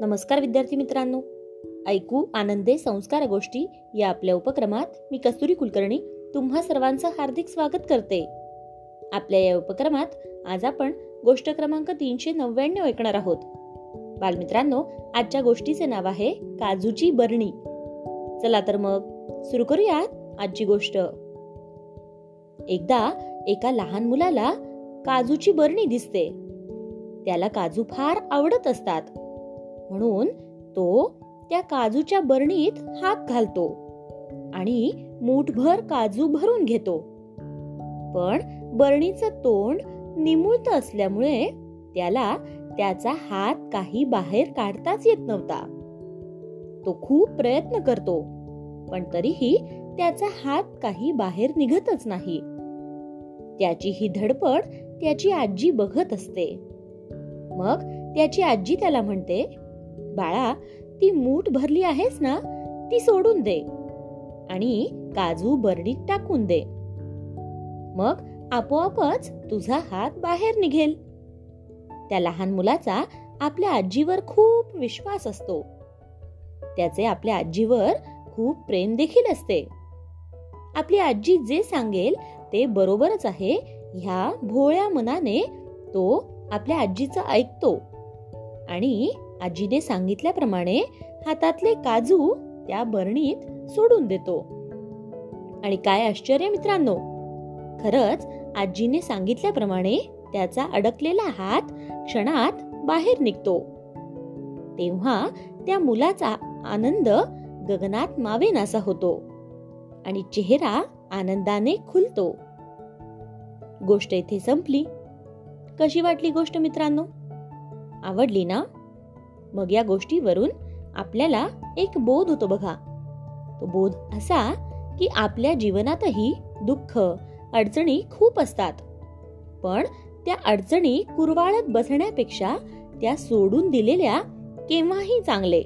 नमस्कार विद्यार्थी मित्रांनो. ऐकू आनंदे संस्कार गोष्टी या आपल्या उपक्रमात मी कस्तुरी कुलकर्णी तुम्हा सर्वांचं हार्दिक स्वागत करते. आपल्या या उपक्रमात आज आपण गोष्ट क्रमांक तीनशे नव्याण्णव ऐकणार आहोत. बालमित्रांनो आजच्या गोष्टीचे नाव आहे काजूची बरणी. चला तर मग सुरू करूयात आजची गोष्ट. एकदा एका लहान मुलाला काजूची बरणी दिसते. त्याला काजू फार आवडत असतात. म्हणून तो त्या काजूच्या बरणीत हात घालतो आणि मूठभर काजू भरून घेतो. पण बरणीचं तोंड निमुळत असल्यामुळे त्याला त्याचा हात काही बाहेर काढताच येत नव्हता. तो खूप प्रयत्न करतो पण तरीही त्याचा हात काही बाहेर निघतच नाही. त्याची ही धडपड त्याची आजी बघत असते. मग त्याची आजी त्याला म्हणते बाळा ती मूठ भरली आहेस ना ती सोडून दे. आणि काजू बरडीत टाकून दे. मग आपोआपच तुझा हात बाहेर निघेल. त्या लहान मुलाचा आपल्या आजीवर खूप विश्वास असतो. त्याचे आपल्या आजीवर खूप प्रेम देखील असते. आपली आजी जे सांगेल ते बरोबरच आहे ह्या भोळ्या मनाने तो आपल्या आजीचं ऐकतो. आणि आजीने सांगितल्याप्रमाणे हातातले काजू त्या बरणीत सोडून देतो. आणि काय आश्चर्य मित्रांनो! खरच आजीने सांगितल्याप्रमाणे त्याचा अडकलेला हात क्षणात बाहेर निघतो. तेव्हा त्या मुलाचा आनंद गगनात मावेनासा होतो आणि चेहरा आनंदाने खुलतो. गोष्ट इथे संपली. कशी वाटली गोष्ट मित्रांनो? आवडली ना? मग या गोष्टीवरून आपल्याला एक बोध होतो बघा. तो बोध असा की आपल्या जीवनातही दुःख अडचणी खूप असतात. पण त्या अडचणी कुरवाळत बसण्यापेक्षा त्या सोडून दिलेल्या केव्हाही चांगले.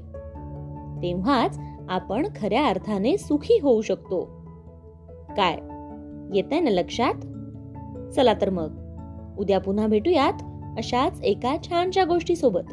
तेव्हाच आपण खऱ्या अर्थाने सुखी होऊ शकतो. काय? येत ना लक्षात? चला तर मग. उद्या पुन्हा भेटूयात अशाच एका छानशा गोष्टी सोबत